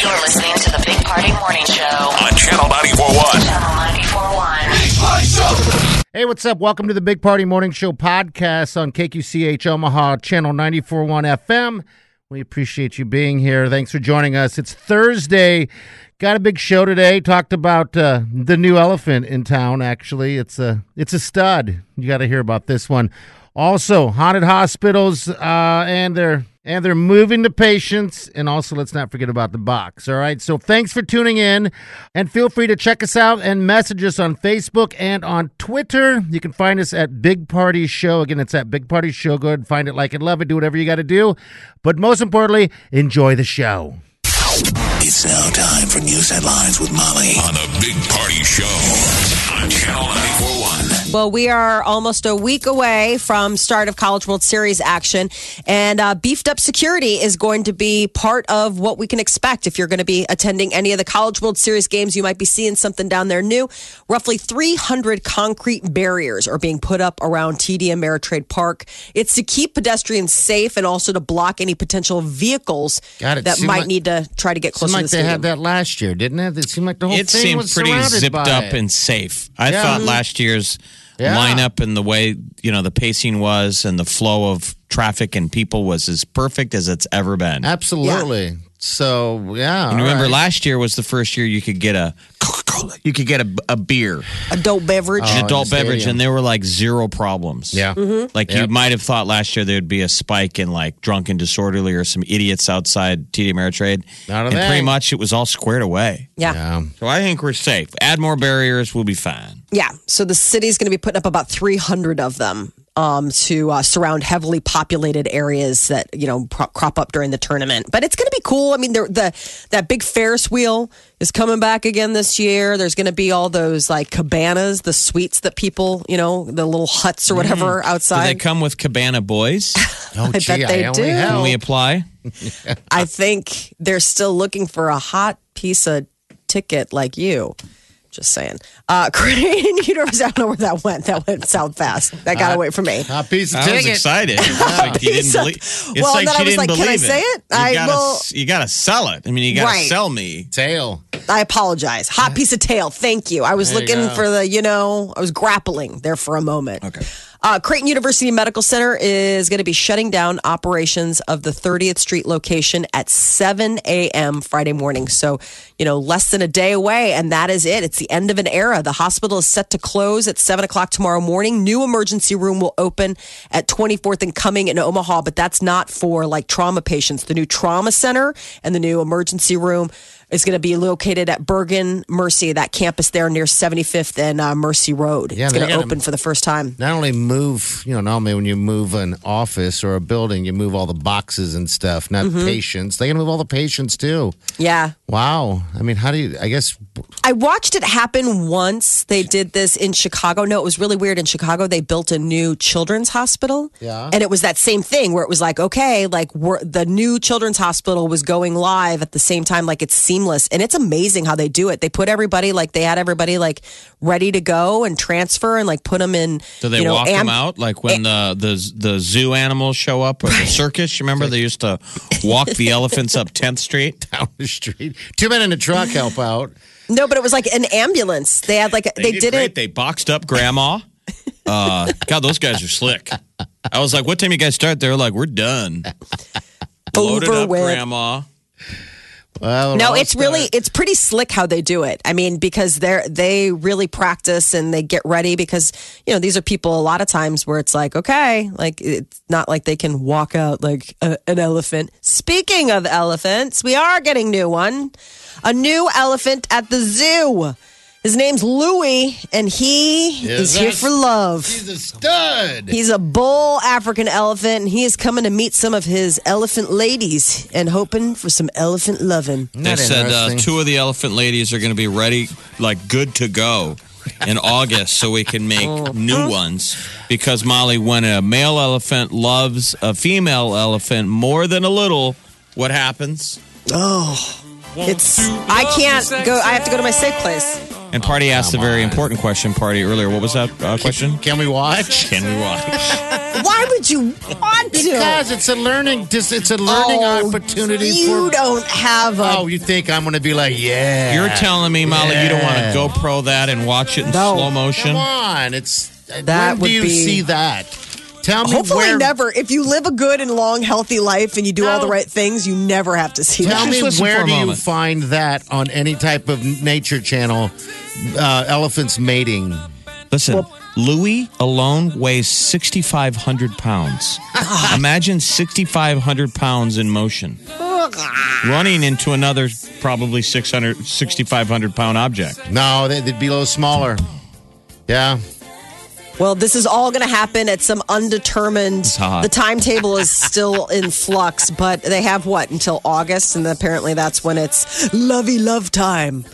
You're listening to the Big Party Morning Show on Channel 941. Channel 941. Hey, what's up? Welcome to the Big Party Morning Show podcast on KQCH Omaha, channel 941 FM. We appreciate you being here. Thanks for joining us. It's Thursday. Got a big show today. Talked about uh, the new elephant in town. Actually, it's a it's a stud. You got to hear about this one. Also, haunted hospitals, uh, and they're and they're moving to patients. And also, let's not forget about the box. All right. So, thanks for tuning in, and feel free to check us out and message us on Facebook and on Twitter. You can find us at Big Party Show. Again, it's at Big Party Show. Go ahead and find it, like it, love it, do whatever you got to do. But most importantly, enjoy the show. It's now time for news headlines with Molly on the Big Party Show on Channel 941. Well, we are almost a week away from start of College World Series action, and uh, beefed up security is going to be part of what we can expect if you're going to be attending any of the College World Series games. You might be seeing something down there new. Roughly 300 concrete barriers are being put up around TD Ameritrade Park. It's to keep pedestrians safe and also to block any potential vehicles that Seemed might like- need to try to get Seemed closer like to the they had that last year, didn't it? It seemed like the whole it thing seemed was pretty surrounded zipped by up it. and safe. I Yeah. thought last year's Yeah. lineup and the way you know the pacing was and the flow of traffic and people was as perfect as it's ever been. Absolutely. So yeah. And remember, right. last year was the first year you could get a Coca-Cola. You could get a, a beer, Adult beverage. Oh, in adult beverage, stadium. and there were like zero problems. Yeah. Mm-hmm. Like you might have thought last year there'd be a spike in like drunken disorderly or some idiots outside TD Ameritrade. Not a and thing. pretty much it was all squared away. yeah. Yeah. So I think we're safe. Add more barriers, we'll be fine. Yeah. So the city's going to be putting up about 300 of them um, to uh, surround heavily populated areas that you know pro- crop up during the tournament. But it's going to be cool. I mean, the, the that big Ferris wheel is coming back again this year. There's going to be all those like cabanas, the suites that people, you know, the little huts or whatever Do outside. they come with Cabana Boys? Oh, I bet they only do. help. Can we apply? I think they're still looking for a hot piece of ticket like you. Just saying. Uh, Korean University, I don't know where that went. That went south fast. That got away from me. Hot piece of I was ticket. excited. It's like you didn't Piece of- believe. It's Well, like then she I was didn't like, can I believe say it? You I gotta, will- you gotta sell it. I mean, you gotta Right. sell me. Tail. I apologize. Hot piece of tail. Thank you. I was There you looking go. for the, you know, I was grappling there for a moment. Okay. Uh, Creighton University Medical Center is going to be shutting down operations of the 30th Street location at 7 a.m. Friday morning. So, you know, less than a day away, and that is it. It's the end of an era. The hospital is set to close at 7 o'clock tomorrow morning. New emergency room will open at 24th and Cuming in Omaha, but that's not for like trauma patients. The new trauma center and the new emergency room is going to be located at Bergan Mercy, that campus there near 75th and uh, Mercy Road. Yeah, it's going to open for the first time. Not only move, you know, normally when you move an office or a building, you move all the boxes and stuff, not Mm-hmm. patients. They can move all the patients too. Yeah. Wow. I mean, how do you? I guess I watched it happen once. They did this in Chicago. No, it was really weird. In Chicago, they built a new children's hospital. Yeah. And it was that same thing where it was like, okay, like we're, the new children's hospital was going live at the same time. Like it's seamless. And it's amazing how they do it. They put everybody, like they had everybody like ready to go and transfer and like put them in. Do they you know, walk am- them out like when the, the the zoo animals show up or the circus? You remember they used to walk the elephants up 10th Street. down the street, two men in a truck help out. No, but it was like an ambulance. They had like, a, they, did, great. it. They boxed up grandma. Uh, God, those guys are slick. I was like, "What time you guys start?" They were like, "We're done." Loaded up with. grandma. No, it's really it's pretty slick how they do it. I mean, because they're they really practice and they get ready because you know these are people a lot of times where it's like okay, like it's not like they can walk out like a, an elephant. Speaking of elephants, we are getting new one, a new elephant at the zoo. His name's Louie, and he is here that's- for love. He's a stud. He's a bull African elephant, and he is coming to meet some of his elephant ladies and hoping for some elephant loving. Isn't They said uh, two of the elephant ladies are going to be ready, like good to go in August, so we can make new ones. Because Molly, when a male elephant loves a female elephant more than a little, what happens? Oh, it's I can't go. I have to go to my safe place. And Party asked a very important question. Party earlier. What was that uh, question? Can we watch? Can we watch? Why would you want to? Because it's a learning, just it's a learning Oh, opportunity You for. don't have a. Oh, you think I'm going to be like, yeah? You're telling me, Molly, you don't want to Yeah. GoPro that and watch it in No. slow motion? Come on, it's That when would do you be- see that? Tell me Hopefully, where. never. If you live a good and long, healthy life and you do all the right things, you never have to see Tell that. Just me listen for where a do you moment. find that on any type of nature channel? Uh, elephants mating. Listen, Louis alone weighs 6,500 pounds. Imagine 6,500 pounds in motion, running into another probably 600, 6,500 pound object. No, they, they'd be a little smaller. Yeah. Well, this is all going to happen at some undetermined. hot. The timetable is still in flux, but they have what until August, and apparently that's when it's lovey love time.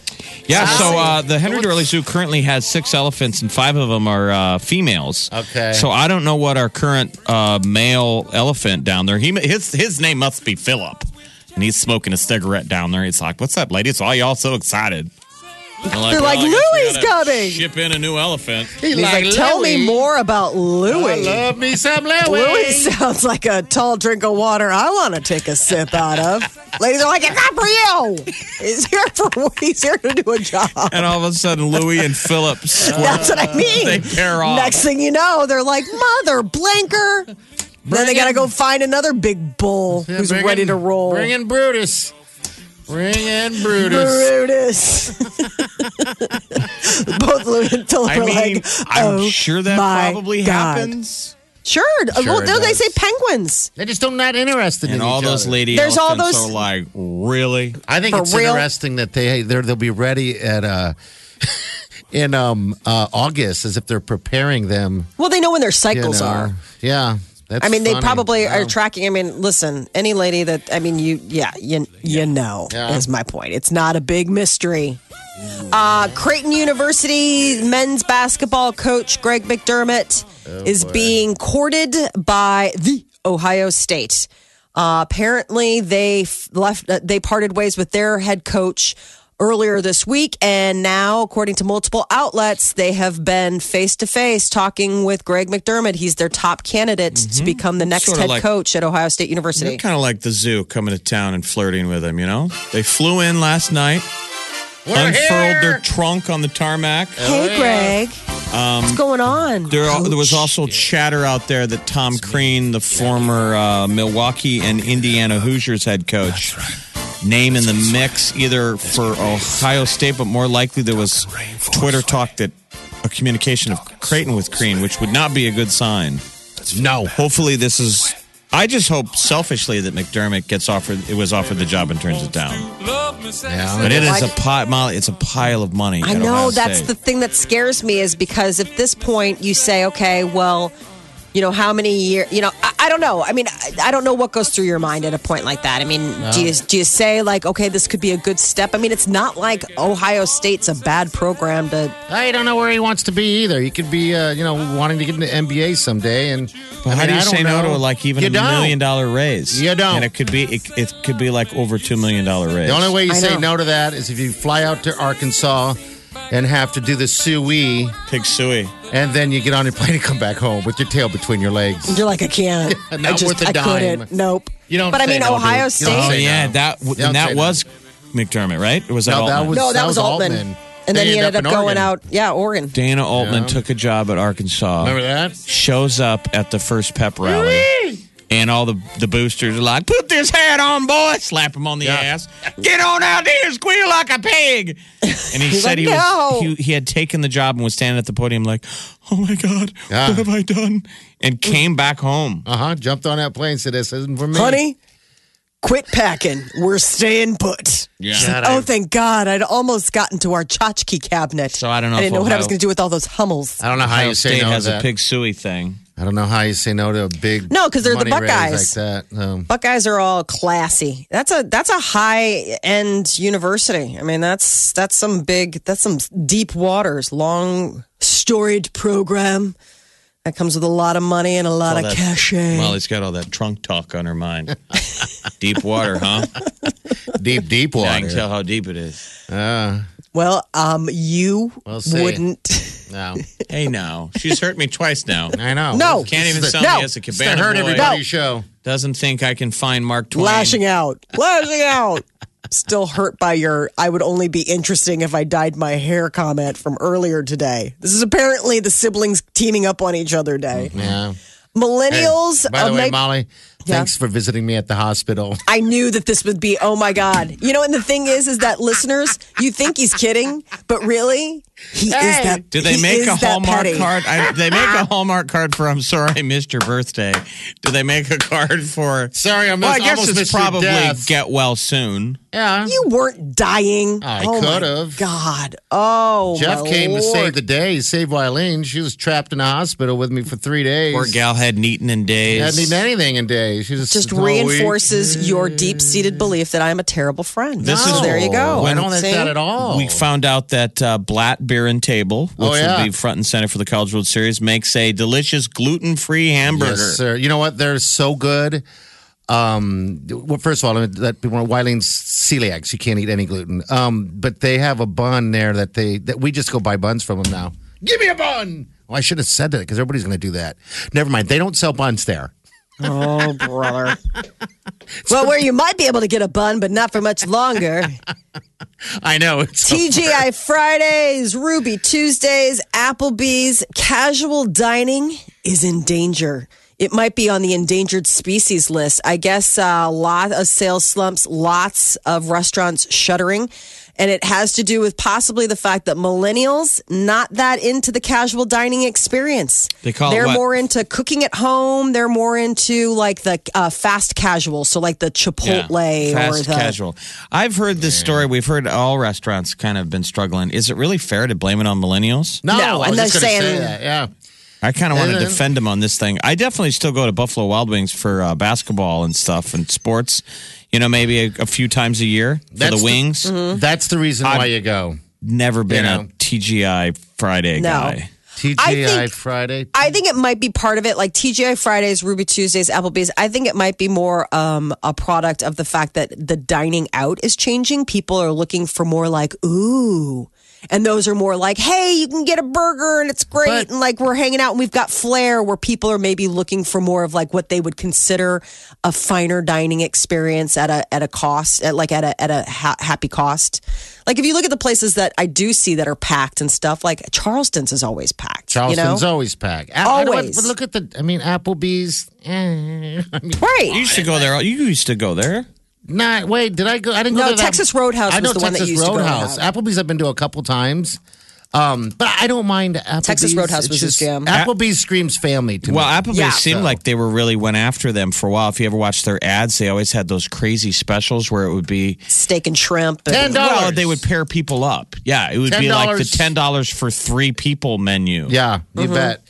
Yeah, so uh, the Henry Doorly Zoo currently has six elephants, and five of them are uh, females. Okay. So I don't know what our current uh, male elephant down there. He his his name must be Philip, and he's smoking a cigarette down there. He's like, "What's up, ladies? Why y'all so excited?" They're They're like, I guess "Louis gotta coming." Ship in a new elephant. He's like, tell me more about I Louis. love me some Louis. Louis sounds like a tall drink of water I want to take a sip out of. Ladies are like, it's not for you. He's here for he's here to do a job. And all of a sudden, Louis and Philip squirt. That's what I mean. They pair off. Next thing you know, they're like, mother blinker. then they got to go find another big bull Yeah, who's ready in- to roll. Bring in Brutus. Bring in Brutus. Brutus. Both Louis and Philip I are mean, like, I'm oh sure that my probably God. happens. Sure. Sure well, it no, they does. say penguins. They just don't not interested And in all each those other. lady There's all elephants those- are like, really? I think For it's real? interesting that they they're, they'll be ready at uh in um uh August as if they're preparing them. Well, they know when their You cycles know. are. Yeah. That's I mean, they probably Yeah. are tracking. I mean, listen, any lady that I mean, you, yeah, you, you know, Yeah. is my point. It's not a big mystery. Uh, Creighton University men's basketball coach Greg McDermott Oh, is being courted by the Ohio State. Uh, apparently, they f- left. Uh, they parted ways with their head coach earlier this week, and now, according to multiple outlets, they have been face to face talking with Greg McDermott. He's their top candidate to become the next Mm-hmm. Sorta head like- coach at Ohio State University. They're kind of like the zoo coming to town and flirting with him, you know? They flew in last night, We're unfurled their trunk on the tarmac. Hey, Greg, what's going on? Um, There, there was also chatter out there that Tom Crean, the former uh, Milwaukee and Indiana Hoosiers head coach, name in the mix either for Ohio State, but more likely there was Twitter talk that a communication of Creighton with Crean, which would not be a good sign. No. Hopefully, this is. I just hope selfishly that McDermott gets offered. It was offered the job and turns it down. Yeah. But it is a pile. Molly, it's a pile of money. I know that's the thing that scares me is because at this point you say, okay, well, you know, how many years, you know, I, I don't know. I mean, I, I don't know what goes through your mind at a point like that. I mean, do you do you say like, okay, this could be a good step? I mean, it's not like Ohio State's a bad program to. I don't know where he wants to be either. He could be, uh, you know, wanting to get into NBA someday. And But I how mean, do you I say don't no to like even You a don't. million dollar raise? You don't. and it could be it, it could be like over two million dollar raise. The only way you I say know. no to that is if you fly out to Arkansas and have to do the suey, pig suey. and then you get on your plane and come back home with your tail between your legs. You're like, I can't. Not I just, worth a I dime. couldn't. Nope. You don't But I say mean, no, Ohio dude. You don't State. Oh say yeah, no. that You and don't that say was McDermott, right? Or was that No, that Altman? was no, that, was Altman. Altman. And then They he ended ended up up in going Oregon. out. Yeah, Oregon. Dana Altman Yeah. took a job at Arkansas. Remember that? Shows up at the first pep rally. And all the, the boosters are like, put this hat on, boy. Slap him on the Yeah. ass. Get on out there squeal like a pig. And he said like, he, "No." was, he, he had taken the job and was standing at the podium like, oh my God, Yeah. what have I done? And came back home. Uh huh. Jumped on that plane. Said, "This isn't for me." Honey, Quit packing. We're staying put. Yeah. Like, oh, thank God. I'd almost gotten to our tchotchke cabinet. So I don't know I didn't know what I was going to do with all those Hummels. I don't know how Ohio you say State no to has a pig suey thing. I don't know how you say no to a big no because they're the money raise Buckeyes. like that. Um, Buckeyes are all classy. That's a that's a high end university. I mean, that's that's some big that's some deep waters, long storied program that comes with a lot of money and a lot All of that- cachet. Molly's got all that trunk talk on her mind. deep water, huh? deep, deep Yeah, I can tell how deep it is. Uh, well, um, you We'll see. wouldn't. no, Hey, now she's hurt me twice now. I know. No. Can't even This is sell No. me as a It's the cabana hurt boy. everybody show. Doesn't think I can find Mark Twain. lashing out, lashing out. Still hurt by your I would only be interesting if I dyed my hair comment from earlier today. This is apparently the siblings teaming up on each other day. Yeah. Millennials Hey, by the way, make- Molly, Yeah. thanks for visiting me at the hospital. I knew that this would be oh my god. You know, and the thing is is that listeners, you think he's kidding, but really he is that Did they make a Hallmark card? I, they make a Hallmark card for "I'm sorry I missed your birthday." Do they make a card for? Sorry, I Well, I guess almost it's missed your probably death. get well soon. Yeah. You weren't dying. I oh could've. God. Oh Jeff my came to save the day. He saved Wileen. She was trapped in a hospital with me for three days. Poor gal hadn't eaten in days. Hadn't eaten anything in days. She just, just all week. reinforces your deep seated belief that I'm a terrible friend. This so is- there you go. I don't think See? that at all. We found out that uh, Blatt Beer and Table, which Oh, yeah. will be front and center for the College World Series, makes a delicious gluten-free hamburger. Yes, sir. You know what? They're so good. Um, well, first of all, that Wileen's celiac. She can't eat any gluten. Um, but they have a bun there that they that we just go buy buns from them now. Give me a bun. Oh, I should have said that because everybody's going to do that. Never mind. They don't sell buns there. Oh, brother. well, where you might be able to get a bun, but not for much longer. I know. It's TGI Fridays, Ruby Tuesdays, Applebee's, casual dining is in danger. It might be on the endangered species list. I guess a lot of sales slumps, lots of restaurants shuttering. And it has to do with possibly the fact that millennials not that into the casual dining experience. They call They're what? more into cooking at home. They're more into like the uh, fast casual, so like the Chipotle fast or the Fast casual. I've heard this story. We've heard all restaurants kind of been struggling. Is it really fair to blame it on millennials? no. No, I and was just they're going to say saying- that. Yeah. I kind of want to defend them on this thing. I definitely still go to Buffalo Wild Wings for uh, basketball and stuff and sports. You know, maybe a, a few times a year for That's the the- wings. That's the reason why you go. Never been You a. TGI Friday No. guy. TGI think- Friday. I think it might be part of it, like TGI Fridays, Ruby Tuesdays, Applebee's. I think it might be more um, a product of the fact that the dining out is changing. People are looking for more like, ooh. And those are more like, hey, you can get a burger and it's great. But- and like we're hanging out and we've got flair where people are maybe looking for more of like what they would consider a finer dining experience at a at a cost, at like at a at a ha- happy cost. Like if you look at the places that I do see that are packed and stuff, like Charleston's is always packed. Charleston's you know? always packed. A- I don't- Always. But look at the. I mean, Applebee's. Eh, I mean, Right. You used to go there. You used to go there. Not wait. Did I go? I didn't No, go to that- Texas Roadhouse I know was the one that Texas you to go Roadhouse. Applebee's I've been to a couple times. Um, but I don't mind Applebee's. Texas Roadhouse It's was his just- jam. Applebee's screams family to Well, me. Applebee's Yeah. seemed So- like they were really went after them for a while. If you ever watched their ads, they always had those crazy specials where it would be steak and shrimp. and- Ten dollars. well, they would pair people up. Yeah, it would be like the $10. ten dollars for three people menu. Yeah, you Mm-hmm. bet.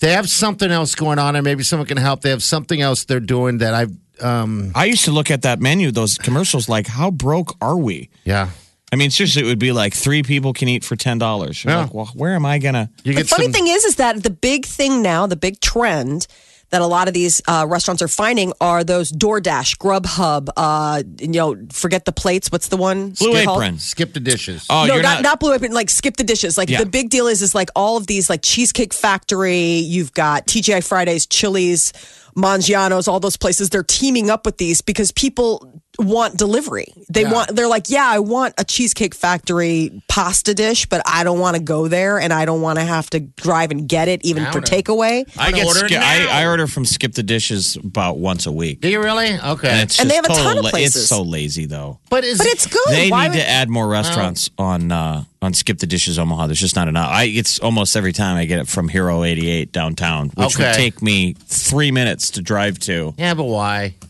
They have something else going on, and maybe someone can help. They have something else they're doing that I've. Um, I used to look at that menu, those commercials, like how broke are we? yeah, I mean, seriously, it would be like three people can eat for ten dollars. Yeah. Like, well, where am I gonna? you The get funny some. thing is, is that the big thing now, the big trend that a lot of these uh, restaurants are finding are those DoorDash, Grubhub. Uh, you know, forget the plates. What's the one? Blue It's called? Apron. skip the dishes. Oh, no, you're not, not Blue Apron. Like skip the dishes. Like Yeah. the big deal is, is like all of these, like Cheesecake Factory. You've got TGI Fridays, Chili's, Maggiano's, all those places. They're teaming up with these because people want delivery. They want. They're like, yeah, I want a Cheesecake Factory pasta dish, but I don't want to go there, and I don't want to have to drive and get it, even for Downer. takeaway. I get order it ski- I. I order from Skip the Dishes about once a week. Do you really? Okay, And And they just have a ton total of la- places. It's so lazy though. but is But it's good. They Why need would- to add more restaurants on uh, on Skip the Dishes Omaha. There's just not enough. I it's almost every time I get it from Hiro 88 downtown, which would take me three minutes to drive to. Yeah, but why?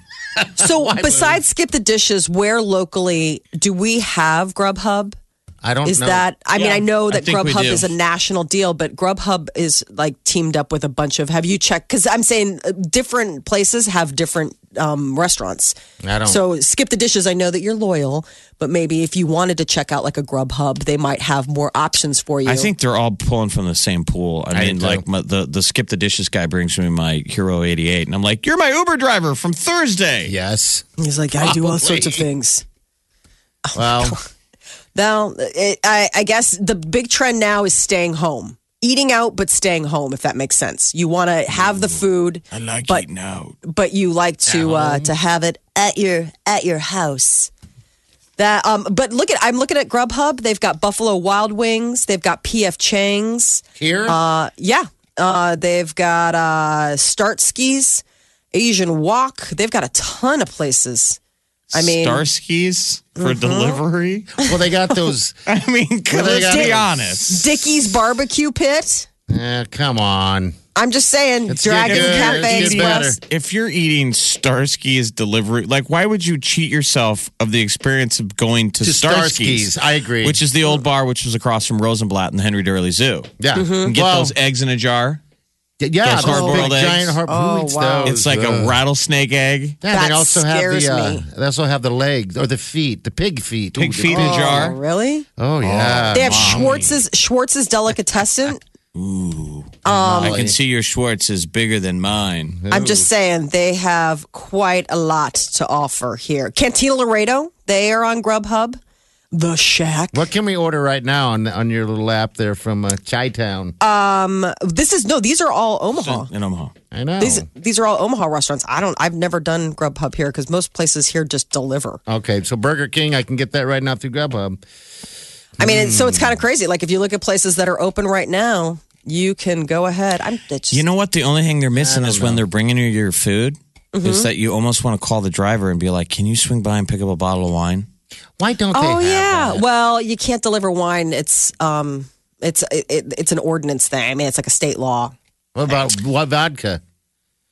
So besides Skip the Dishes, where locally do we have Grubhub? I don't Is know. that I mean I know that think we Grubhub is a national deal, but Grubhub is like teamed up with a bunch of. Have you checked? Because I'm saying uh, different places have different um, restaurants. I don't- So skip the dishes. I know that you're loyal, but maybe if you wanted to check out like a Grubhub, they might have more options for you. I think they're all pulling from the same pool. I I mean, like my, the the skip the dishes guy brings me my Hiro 88, and I'm like, "You're my Uber driver from Thursday." Yes. he's like I do all sorts of things. Well, Now, it, I, I guess the big trend now is staying home, eating out, but staying home. If that makes sense, you want to have the food, I like But- eating out. but you like to uh, to have it at your at your house. That um, but look at I'm looking at Grubhub. They've got Buffalo Wild Wings. They've got PF Chang's. here. Uh, yeah, uh, they've got uh, Starsky's, Asian Walk. They've got a ton of places. I mean, Starsky's for Mm-hmm. delivery. well, they got those. I mean, Well, they let's got be those- honest. Dickey's Barbecue Pit. Eh, come on. I'm just saying, It's Dragon good. Cafe It's good Express. If you're eating Starsky's delivery, like why would you cheat yourself of the experience of going to, To Starsky's? Starsky's, I agree. Which is the old bar, which was across from Rosenblatt and the Henry Doorly Zoo. Yeah. And get Well, those eggs in a jar. Yeah, those those hard-boiled big eggs. giant hard. Oh, who eats wow. It's like Uh, a rattlesnake egg. Yeah, That they also have scares the. Uh, me. they also have the legs or the feet, the pig feet. Pig Ooh, feet in a Oh, jar. really? Oh yeah. They have Schwartz's Schwartz's delicatessen. Ooh. I can see your Schwartz is bigger than mine. I'm just saying they have quite a lot to offer here. Cantina Laredo, they are on Grubhub. The Shack. What can we order right now on on your little app there from uh, Chi Town? This is no, these are all Omaha. In Omaha. I know. These these are all Omaha restaurants. I don't. I've never done Grubhub here because most places here just deliver. okay, so Burger King, I can get that right now through Grubhub. I mean, it's, so it's Hmm. kind of crazy. Like if you look at places that are open right now, you can go ahead. I'm. It's just, You know what? The only thing they're missing is when they're bringing you your food. Mm-hmm. Is that you almost want to call the driver and be like, "Can you swing by and pick up a bottle of wine?" Why don't they? Oh yeah. that? Well, you can't deliver wine. It's um, it's it, it, it's an ordinance thing. I mean, it's like a state law. What about what vodka?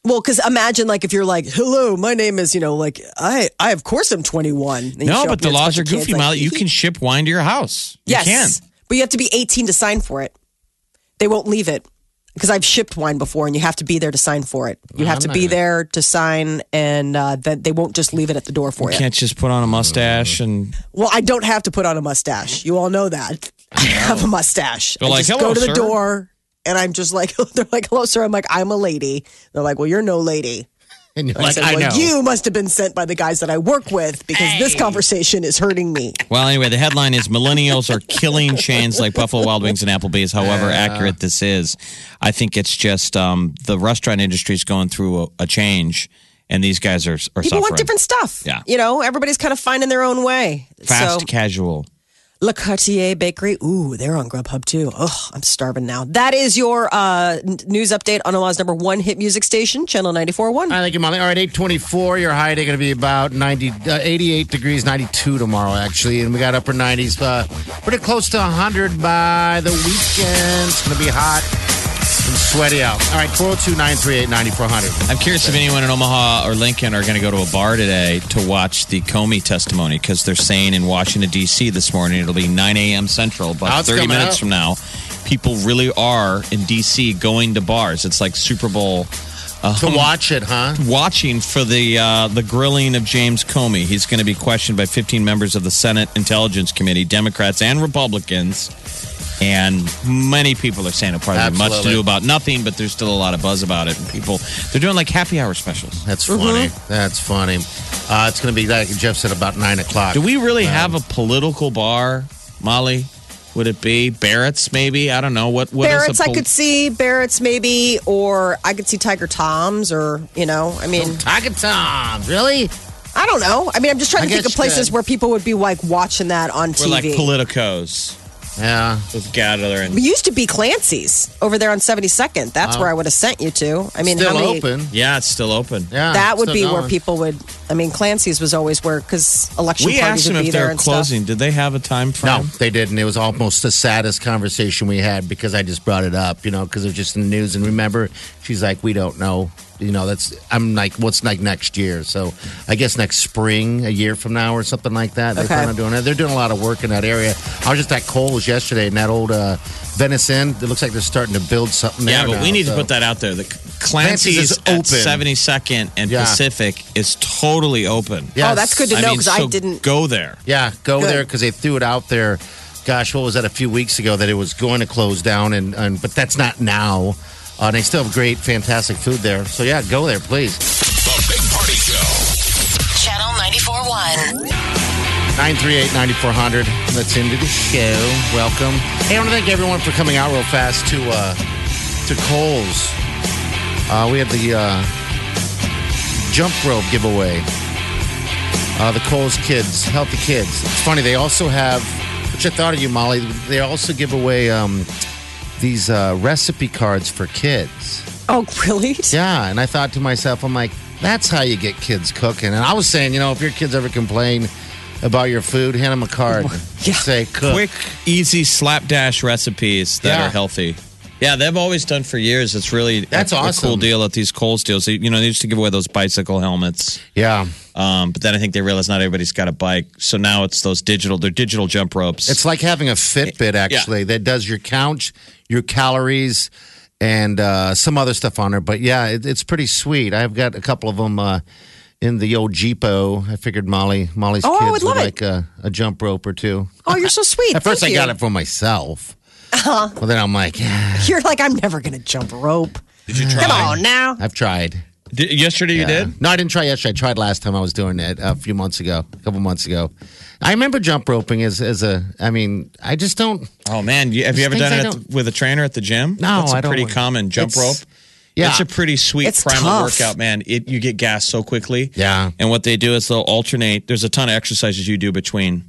Well, because imagine like if you're like, "Hello, my name is," you know, like I, I of course I'm 21. No, but the laws are goofy, like, Molly. You can ship wine to your house. You yes, can. but you have to be 18 to sign for it. They won't leave it because I've shipped wine before, and you have to be there to sign for it. You have I'm to not be gonna- there to sign, and uh, that they won't just leave it at the door for You you. can't just put on a mustache and Well, I don't have to put on a mustache. You all know that. I have a mustache. They're I like, just "Hello, go to the sir." door and I'm just like, they're like, hello, sir. I'm like, I'm a lady. They're like, well, you're no lady. And you're I like, said, I well, know. you must have been sent by the guys that I work with because this conversation is hurting me. Well, anyway, the headline is Millennials are killing chains like Buffalo Wild Wings and Applebee's. However accurate this is, I think it's just um, the restaurant industry is going through a, a change, and these guys are, are People suffering. want different stuff. Yeah. You know, everybody's kind of finding their own way. Fast so, casual. Le Quartier Bakery. Ooh, they're on Grubhub too. Oh, I'm starving now. That is your uh, news update on Omaha's number one hit music station, Channel 94.1. I think you're Molly. All right, 824. Your high day going to be about 90, uh, 88 degrees, 92 tomorrow, actually. And we got upper 90s, uh, pretty close to 100 by the weekend. It's going to be hot and sweaty out. All right, 402 938 9400. I'm curious if anyone in Omaha or Lincoln are going to go to a bar today to watch the Comey testimony because they're saying in Washington, D.C. this morning it'll be 9 a.m. Central, about it's 30 minutes out. from now. People really are in D.C. going to bars. It's like Super Bowl. Uh, To watch it, huh? watching for the uh, the grilling of James Comey. He's going to be questioned by 15 members of the Senate Intelligence Committee, Democrats and Republicans. And many people are saying it probably have much to do about nothing, but there's still a lot of buzz about it. And people, they're doing like happy hour specials. That's funny. That's funny. Uh, it's going to be, like Jeff said, about 9 o'clock. Do we really have a political bar, Molly? Would it be Barrett's? Maybe I don't know what. what is a Barrett's, I could see Barrett's maybe, or I could see Tiger Tom's, or you know, I mean, Tiger Tom's Really? I don't know. I mean, I'm just trying I to think of places that- where people would be like watching that on We're TV. like politicos Yeah. with Gather and we used to be Clancy's over there on 72nd. That's where I would have sent you to. I mean, Still how many? open. yeah, it's still open. Yeah. That would still be where people would. I mean, Clancy's was always where because election We parties asked them would be if there they're and closing. Did they have a time frame? No, they didn't. It was almost the saddest conversation we had because I just brought it up, you know, because it was just in the news. And remember, she's like, we don't know. You know, that's I'm like, what's like next year? So I guess next spring, a year from now, or something like that. They're Okay. kind of doing it. They're doing a lot of work in that area. I was just at Kohl's yesterday, and that old uh, Venice Inn. It looks like they're starting to build something Yeah, there. but we now, need to put that out there. The Clancy's Clancy's is at open. 72nd and Yeah. Pacific is totally open. Yes. Oh, that's good to know because I so didn't. go there. Yeah, go Good. there because they threw it out there. Gosh, what was that a few weeks ago that it was going to close down, and, and but that's not now. Uh, and they still have great, fantastic food there. So yeah, go there, please. The Big Party Show. Channel 94.1. 938-9400. Let's into the show. Welcome. Hey, I want to thank everyone for coming out real fast to uh, to Kohl's. Uh, we had the uh, jump rope giveaway. Uh, the Kohl's kids, healthy kids. It's funny. They also have, which I thought of you, Molly. They also give away um, these uh, recipe cards for kids. Oh, really? Yeah, and I thought to myself, I'm like, that's how you get kids cooking. And I was saying, you know, if your kids ever complain about your food, hand them a card. Yeah. Say, cook. Quick, easy slapdash recipes that Yeah. are healthy. Yeah, they've always done for years. It's really That's a, a cool deal at these Kohl's deals. You know, they used to give away those bicycle helmets. Yeah. Um, but then I think they realized not everybody's got a bike. So now it's those digital, they're digital jump ropes. It's like having a Fitbit, actually, that does your count, your calories, and uh, some other stuff on there. But yeah, it, it's pretty sweet. I've got a couple of them uh, in the old Jeepo. I figured Molly, Molly's Oh, I kids would would like a, a jump rope or two. Oh, you're so sweet. At first, Thank I got it for myself. Well, then I'm like, yeah, You're like, I'm never going to jump rope. Did you try? Come on now. I've tried. Did- yesterday you did? No, I didn't try yesterday. I tried last time I was doing it uh, a few months ago, a couple months ago. I remember jump roping as as a. I mean, I just don't. Oh man, you, have you ever done things it at with a trainer at the gym? No, That's a I don't pretty common jump rope. Yeah, It's a pretty sweet It's primal tough. workout, man. It you get gas so quickly. Yeah. And what they do is they'll alternate. There's a ton of exercises you do between.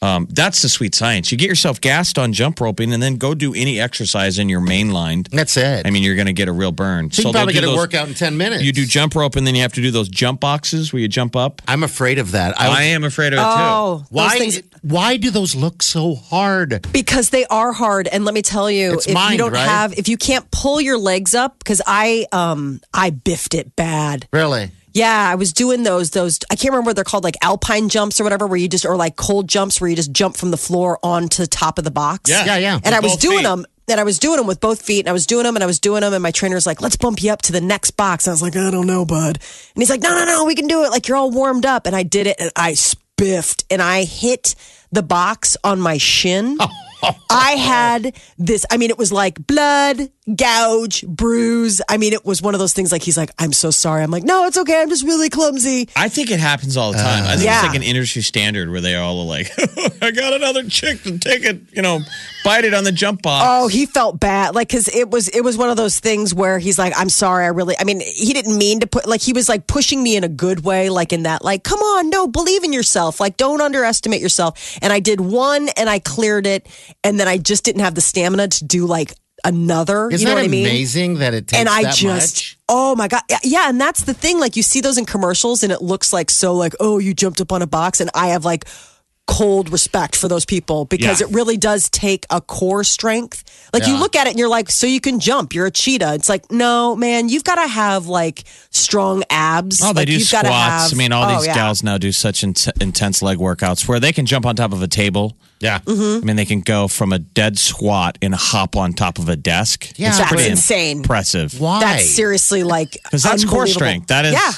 Um, that's the sweet science. You get yourself gassed on jump roping, and then go do any exercise in your main line. that's it. I mean, you're going to get a real burn. so you can probably do get a workout in ten minutes. You do jump rope, and then you have to do those jump boxes where you jump up. I'm afraid of that. I, am afraid of it too. Oh, those Why? things- Why do those look so hard? because they are hard and let me tell you It's if mind, you don't right? have if you can't pull your legs up because i um i biffed it bad Really? Yeah i was doing those those i can't remember what they're called like alpine jumps or whatever where you just or like cold jumps where you just jump from the floor onto the top of the box Yeah. Yeah, yeah. and i was doing feet. them and I was doing them with both feet, and I was doing them, and I was doing them, and my trainer's like, "Let's bump you up to the next box." And I was like, "I don't know, bud." And he's like, "No, no, no, we can do it. Like you're all warmed up." And I did it, and I spiffed, and I hit the box on my shin. Oh. I had this. I mean, it was like blood, gouge, bruise. I mean, it was one of those things. Like he's like, "I'm so sorry." I'm like, "No, it's okay. I'm just really clumsy." I think it happens all the time. I think Yeah. it's like an industry standard where they all are like, I got another chick to take it, you know, bite it on the jump box. Oh, he felt bad. Like, cause it was, it was one of those things where he's like, I'm sorry. I really, I mean, he didn't mean to put, like, he was like pushing me in a good way, like in that, like, come on, no, believe in yourself. Like, don't underestimate yourself. And I did one and I cleared it. And then I just didn't have the stamina to do like another. Isn't you know that what I mean? amazing that it takes and I that just, much? oh my God. Yeah, Yeah. And that's the thing. Like, you see those in commercials and it looks like so, like, oh, you jumped up on a box. And I have like, cold respect for those people because Yeah. it really does take a core strength. Like you look at it and you're like, so you can jump, you're a cheetah. It's like, no, man, you've got to have like strong abs. Oh, they like, do you've squats. have- I mean, all Oh, these yeah. gals now do such in- intense leg workouts where they can jump on top of a table. Yeah. Mm-hmm. I mean, they can go from a dead squat and hop on top of a desk. Yeah. it's That's pretty insane. impressive. Why? That's seriously like Because that's core strength. That is. Yeah.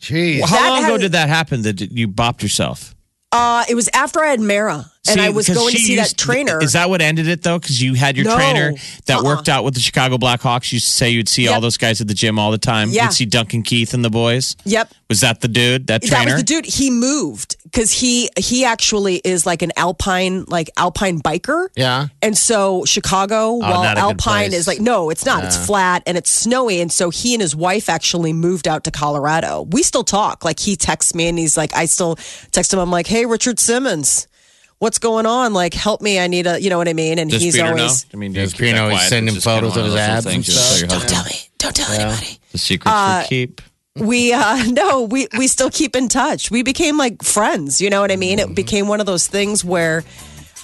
Jeez. How That long ago did that happen that you bopped yourself? Uh, it was after I had Mara and I was going to see that trainer. Is that what ended it though? Because you had your No. trainer that Uh-uh. worked out with the Chicago Blackhawks. You used say you'd see all those guys at the gym all the time. Yeah. You'd see Duncan Keith and the boys. Yep. Was that the dude? That trainer? That was the dude. He moved because he he actually is like an alpine like alpine biker. Yeah. And so Chicago, oh, while a good Alpine is like, no, it's not. It's flat and it's snowy. And so he and his wife actually moved out to Colorado. We still talk. Like he texts me and he's like, I still text him. I'm like, hey, Richard Simmons, what's going on? Like, help me. I need a, you know what I mean? And Does he's Peter always, know? I mean, Does you keep that Peter know he's quiet? sending just photos of his abs and things you just stuff? don't husband. tell me. Don't tell anybody. The secrets Uh, for keep. we uh no we we still keep in touch we became like friends you know what i mean it became one of those things where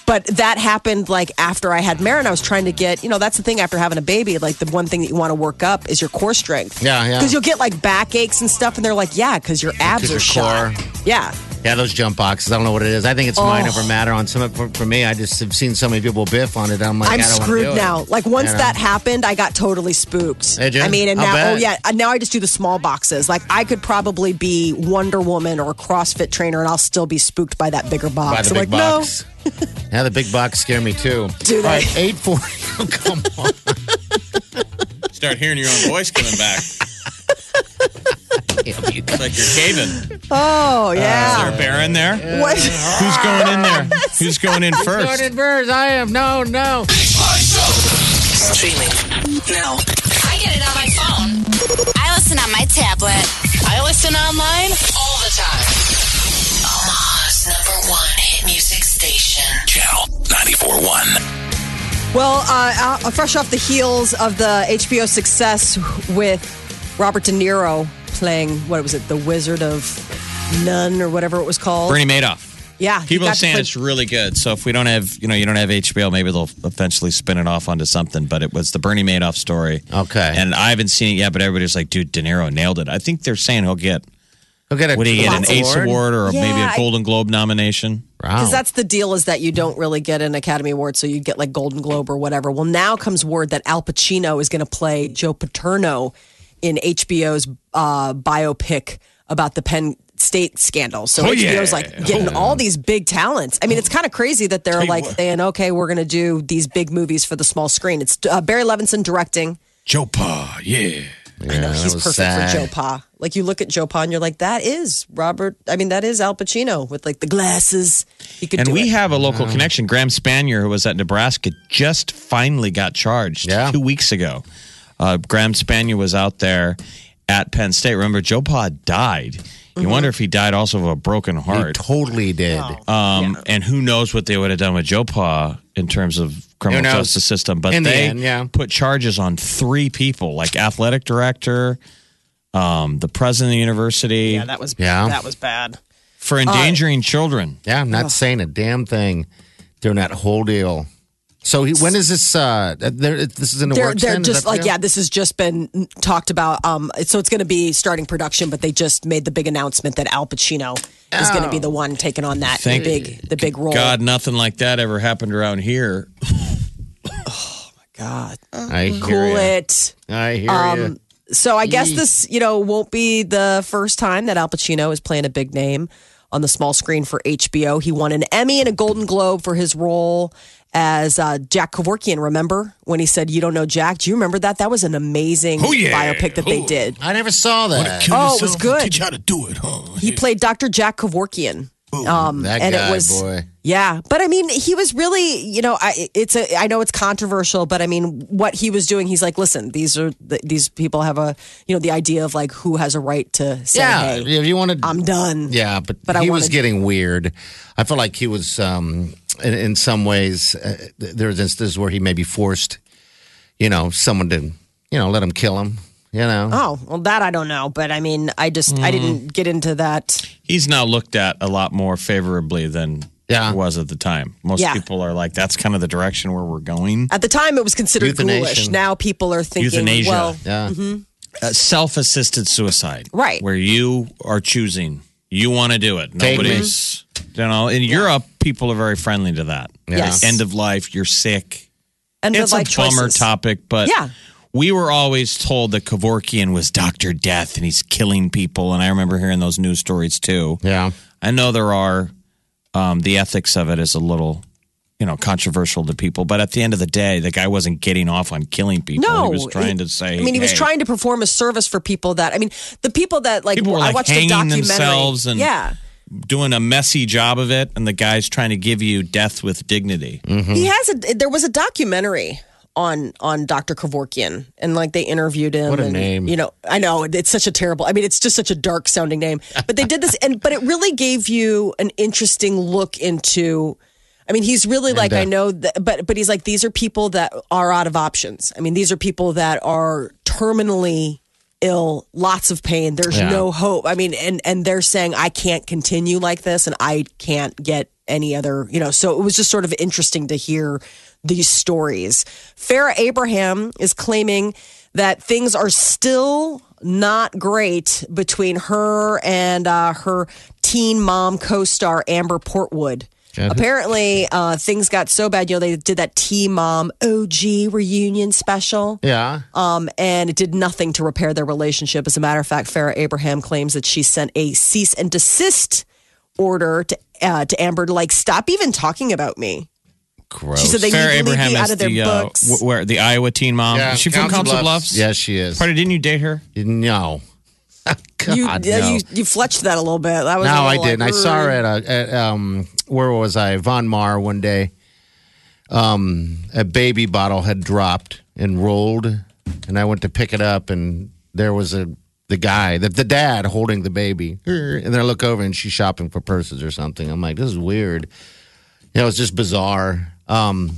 but that happened like after I had Marin. I was trying to get, you know, that's the thing after having a baby. Like the one thing that you want to work up is your core strength. Yeah, yeah. Because you'll get like back aches and stuff, and they're like, yeah, because your abs 'Cause are your shot. core. Yeah. Yeah, those jump boxes. I don't know what it is. I think it's Oh. for matter on some. For, for me, I just have seen so many people biff on it. I'm like, I'm I screwed do it. now. Like once that happened, I got totally spooked. I mean, and I'll now, oh yeah, and now I just do the small boxes. Like I could probably be Wonder Woman or a CrossFit trainer, and I'll still be spooked by that bigger box. by the I'm big like, box. yeah, the big box scare me too. Do they? All right, eight four. Oh, come on. Start hearing your own voice coming back. It's like you're caving. no. Oh uh, Is yeah. there a bear in there? what? Who's going in there? Who's going in first? Jordan Burrs, I am. No, no. Streaming now. I get it on my phone. I listen on my tablet. I listen online all the time. Omaha's number one hit music station. Channel 94.1. Well, uh, uh, fresh off the heels of the HBO success with Robert De Niro playing what was it, The Wizard of None or whatever it was called. Bernie Madoff. yeah, People are saying play- it's really good. So if we don't have, you know, you don't have HBO, maybe they'll eventually spin it off onto something. But it was the Bernie Madoff story. Okay. And I haven't seen it yet, but everybody's like, dude, De Niro nailed it. I think they're saying he'll get, He'll get a what do you get, an Lots Ace Award or Yeah, maybe a Golden Globe nomination? Wow. Because that's the deal is that you don't really get an Academy Award, so you get like Golden Globe or whatever. Well, now comes word that Al Pacino is going to play Joe Paterno in HBO's uh, biopic about the Penn State scandal. So Oh, HBO's yeah. like getting all these big talents. I mean, it's kind of crazy that they're like saying, "Okay, we're going to do these big movies for the small screen." It's uh, Barry Levinson directing. Joe Pa, yeah. Yeah, I know he's perfect sad. for Joe Pa. Like you look at Joe Pa and you're like, that is Robert. I mean, that is Al Pacino with like the glasses. He could And do we it. have a local connection. Graham Spanier, who was at Nebraska, just finally got charged Yeah. two weeks ago. Uh, Graham Spanier was out there at Penn State. Remember, Joe Pa died. You Mm-hmm. wonder if he died also of a broken heart. He totally did. Um, And who knows what they would have done with Joe Pa in terms of criminal knows? justice system. But In the they end, yeah. put charges on three people, like athletic director, um, the president of the university, Yeah, that was Yeah. that was bad. for endangering children. Yeah, I'm not saying a damn thing during that whole deal. So he, when is this? Uh, there, this is in the They're works. they're then? Is just that like deal? yeah, this has just been talked about. Um, so it's going to be starting production, but they just made the big announcement that Al Pacino is going to be the one taking on that Thank- big the big role. God, nothing like that ever happened around here. God, I hear cool ya. it. I hear Um, you. So I guess this, you know, won't be the first time that Al Pacino is playing a big name on the small screen for HBO. He won an Emmy and a Golden Globe for his role as uh, Jack Kevorkian. Remember when he said, "You don't know Jack"? Do you remember that? That was an amazing Oh, yeah. biopic that they Oh. did. I never saw that. Oh, it was good. Teach you how to do it, huh? He played Dr. Jack Kevorkian. Um, that and guy, it was boy. yeah, but I mean, he was really, you know, I, it's a, I know it's controversial, but I mean, what he was doing, he's like, listen, these are the, these people have a, you know, the idea of like who has a right to say, Yeah, hey, if you want to, I'm done. Yeah, but, But I he was getting weird. I felt like he was, um, in, in some ways, uh, there's instances where he maybe forced, you know, someone to, you know, let him kill him. You know, Oh well, that I don't know, but I mean, I just I Mm. didn't get into that. He's now looked at a lot more favorably than Yeah. he was at the time. Most Yeah. people are like, that's kind of the direction where we're going. At the time, it was considered Euthanasia. ghoulish. Now people are thinking, Euthanasia. well, yeah. Uh, Self assisted suicide. Right. Where you are choosing, you want to do it. Take me. Nobody's, you know, in Europe, people are very friendly to that. Yeah. Yes. End of life, you're sick. and it's the a like bummer topic, but Yeah. We were always told that Kevorkian was Doctor Death and he's killing people. And I remember hearing those news stories too. Yeah. I know there are um, the ethics of it is a little, you know, controversial to people, but at the end of the day, the guy wasn't getting off on killing people. No, he was trying to say. I mean, he was hey, trying to perform a service for people that I mean, the people that like, People were, I like, watched a hanging documentary. themselves and- yeah, doing a messy job of it, and the guy's trying to give you death with dignity. Mm-hmm. he has a. There was a documentary on on Dr. Kevorkian, and like they interviewed him. What a and, name. You know, I know it's such a terrible. I mean, it's just such a dark sounding name. But they did this, and but it really gave you an interesting look into. I mean, he's really like uh, I know that, but but he's like these are people that are out of options. I mean, these are people that are terminally ill, lots of pain. There's Yeah. no hope. I mean, and and they're saying I can't continue like this, and I can't get any other, you know, so it was just sort of interesting to hear these stories. Farrah Abraham is claiming that things are still not great between her and uh, her teen mom co star, Amber Portwood. Apparently, uh, things got so bad. You know, they did that Teen Mom OG reunion special. Yeah. Um, and it did nothing to repair their relationship. As a matter of fact, Farrah Abraham claims that she sent a cease and desist order to uh, to Amber to like stop even talking about me. Gross. She said they Farrah need to leave Abraham me out of their the uh, books. wh- where the Iowa teen mom. Yeah, is she from Council Bluffs? Yes, she is. Party, didn't you date her? No. God, you, no. you you fletched that a little bit. That was a no, I little didn't. Like, I saw her at a at, um where was I? Von Maur one day. Um, a baby bottle had dropped and rolled, and I went to pick it up, and there was a the guy, the, the dad holding the baby, and then I look over and she's shopping for purses or something. I'm like, this is weird. You know, it's just bizarre. Um,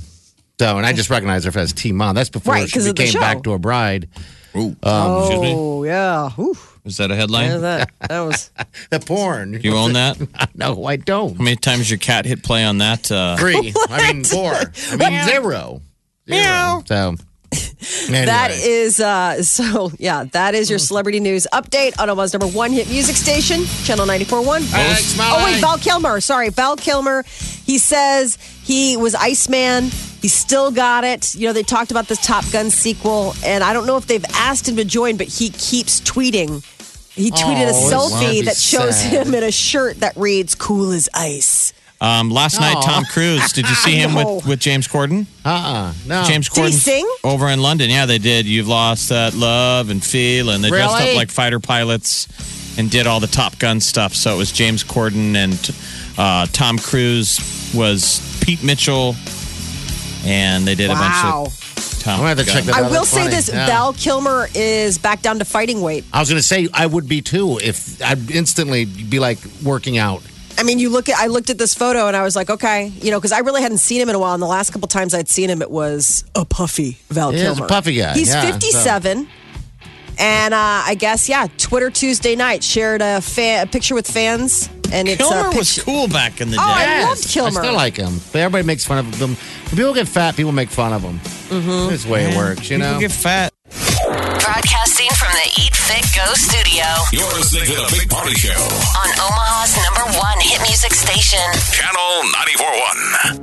so, and I just recognized her as T Mom. That's before Right, she 'cause of the became show. back to a bride. Ooh. Excuse me. Oh yeah, Ooh, Is that a headline? yeah, that that was. The porn. You own that? no, I don't. How many times your cat hit play on that? Uh, Three. I mean, four. I mean, zero. Zero. So, anyway. That is uh so yeah, that is your celebrity news update on Omaha's number one hit music station, Channel 94.1. Thanks, Oh wait, Val Kilmer. Sorry, Val Kilmer. He says he was Iceman. He still got it. You know, they talked about this Top Gun sequel, and I don't know if they've asked him to join, but he keeps tweeting. He tweeted a Oh, selfie that'd that shows sad. him in a shirt that reads "Cool as ice." Um, last night, Tom Cruise. Did you see him No. with, with James Corden? Uh-uh. No. James Corden sing? over in London. Yeah, they did. You've lost that love and feel, and they dressed up like fighter pilots and did all the Top Gun stuff. So it was James Corden and uh, Tom Cruise was Pete Mitchell, and they did Wow. a bunch of Tom. I'm have to check that I will say funny. this: Yeah. Val Kilmer is back down to fighting weight. I was going to say I would be too if I'd instantly be like working out. I mean, you look at I looked at this photo and I was like, okay, you know, because I really hadn't seen him in a while. And the last couple times I'd seen him, it was a puffy Val He is a Kilmer. puffy guy, He's yeah, 57. And uh, I guess, yeah, Twitter Tuesday night shared a, fan, a picture with fans. And it's Kilmer a was cool back in the day. Oh, I Yes. loved Kilmer. I still like him. But everybody makes fun of them. When people get fat, people make fun of them. Mm-hmm. That's the way it works, you People know? get fat. Broadcasting from the Eat Fit Go studio You're listening to the Big Party Show. on Omaha's number one hit music station. Channel 94.1.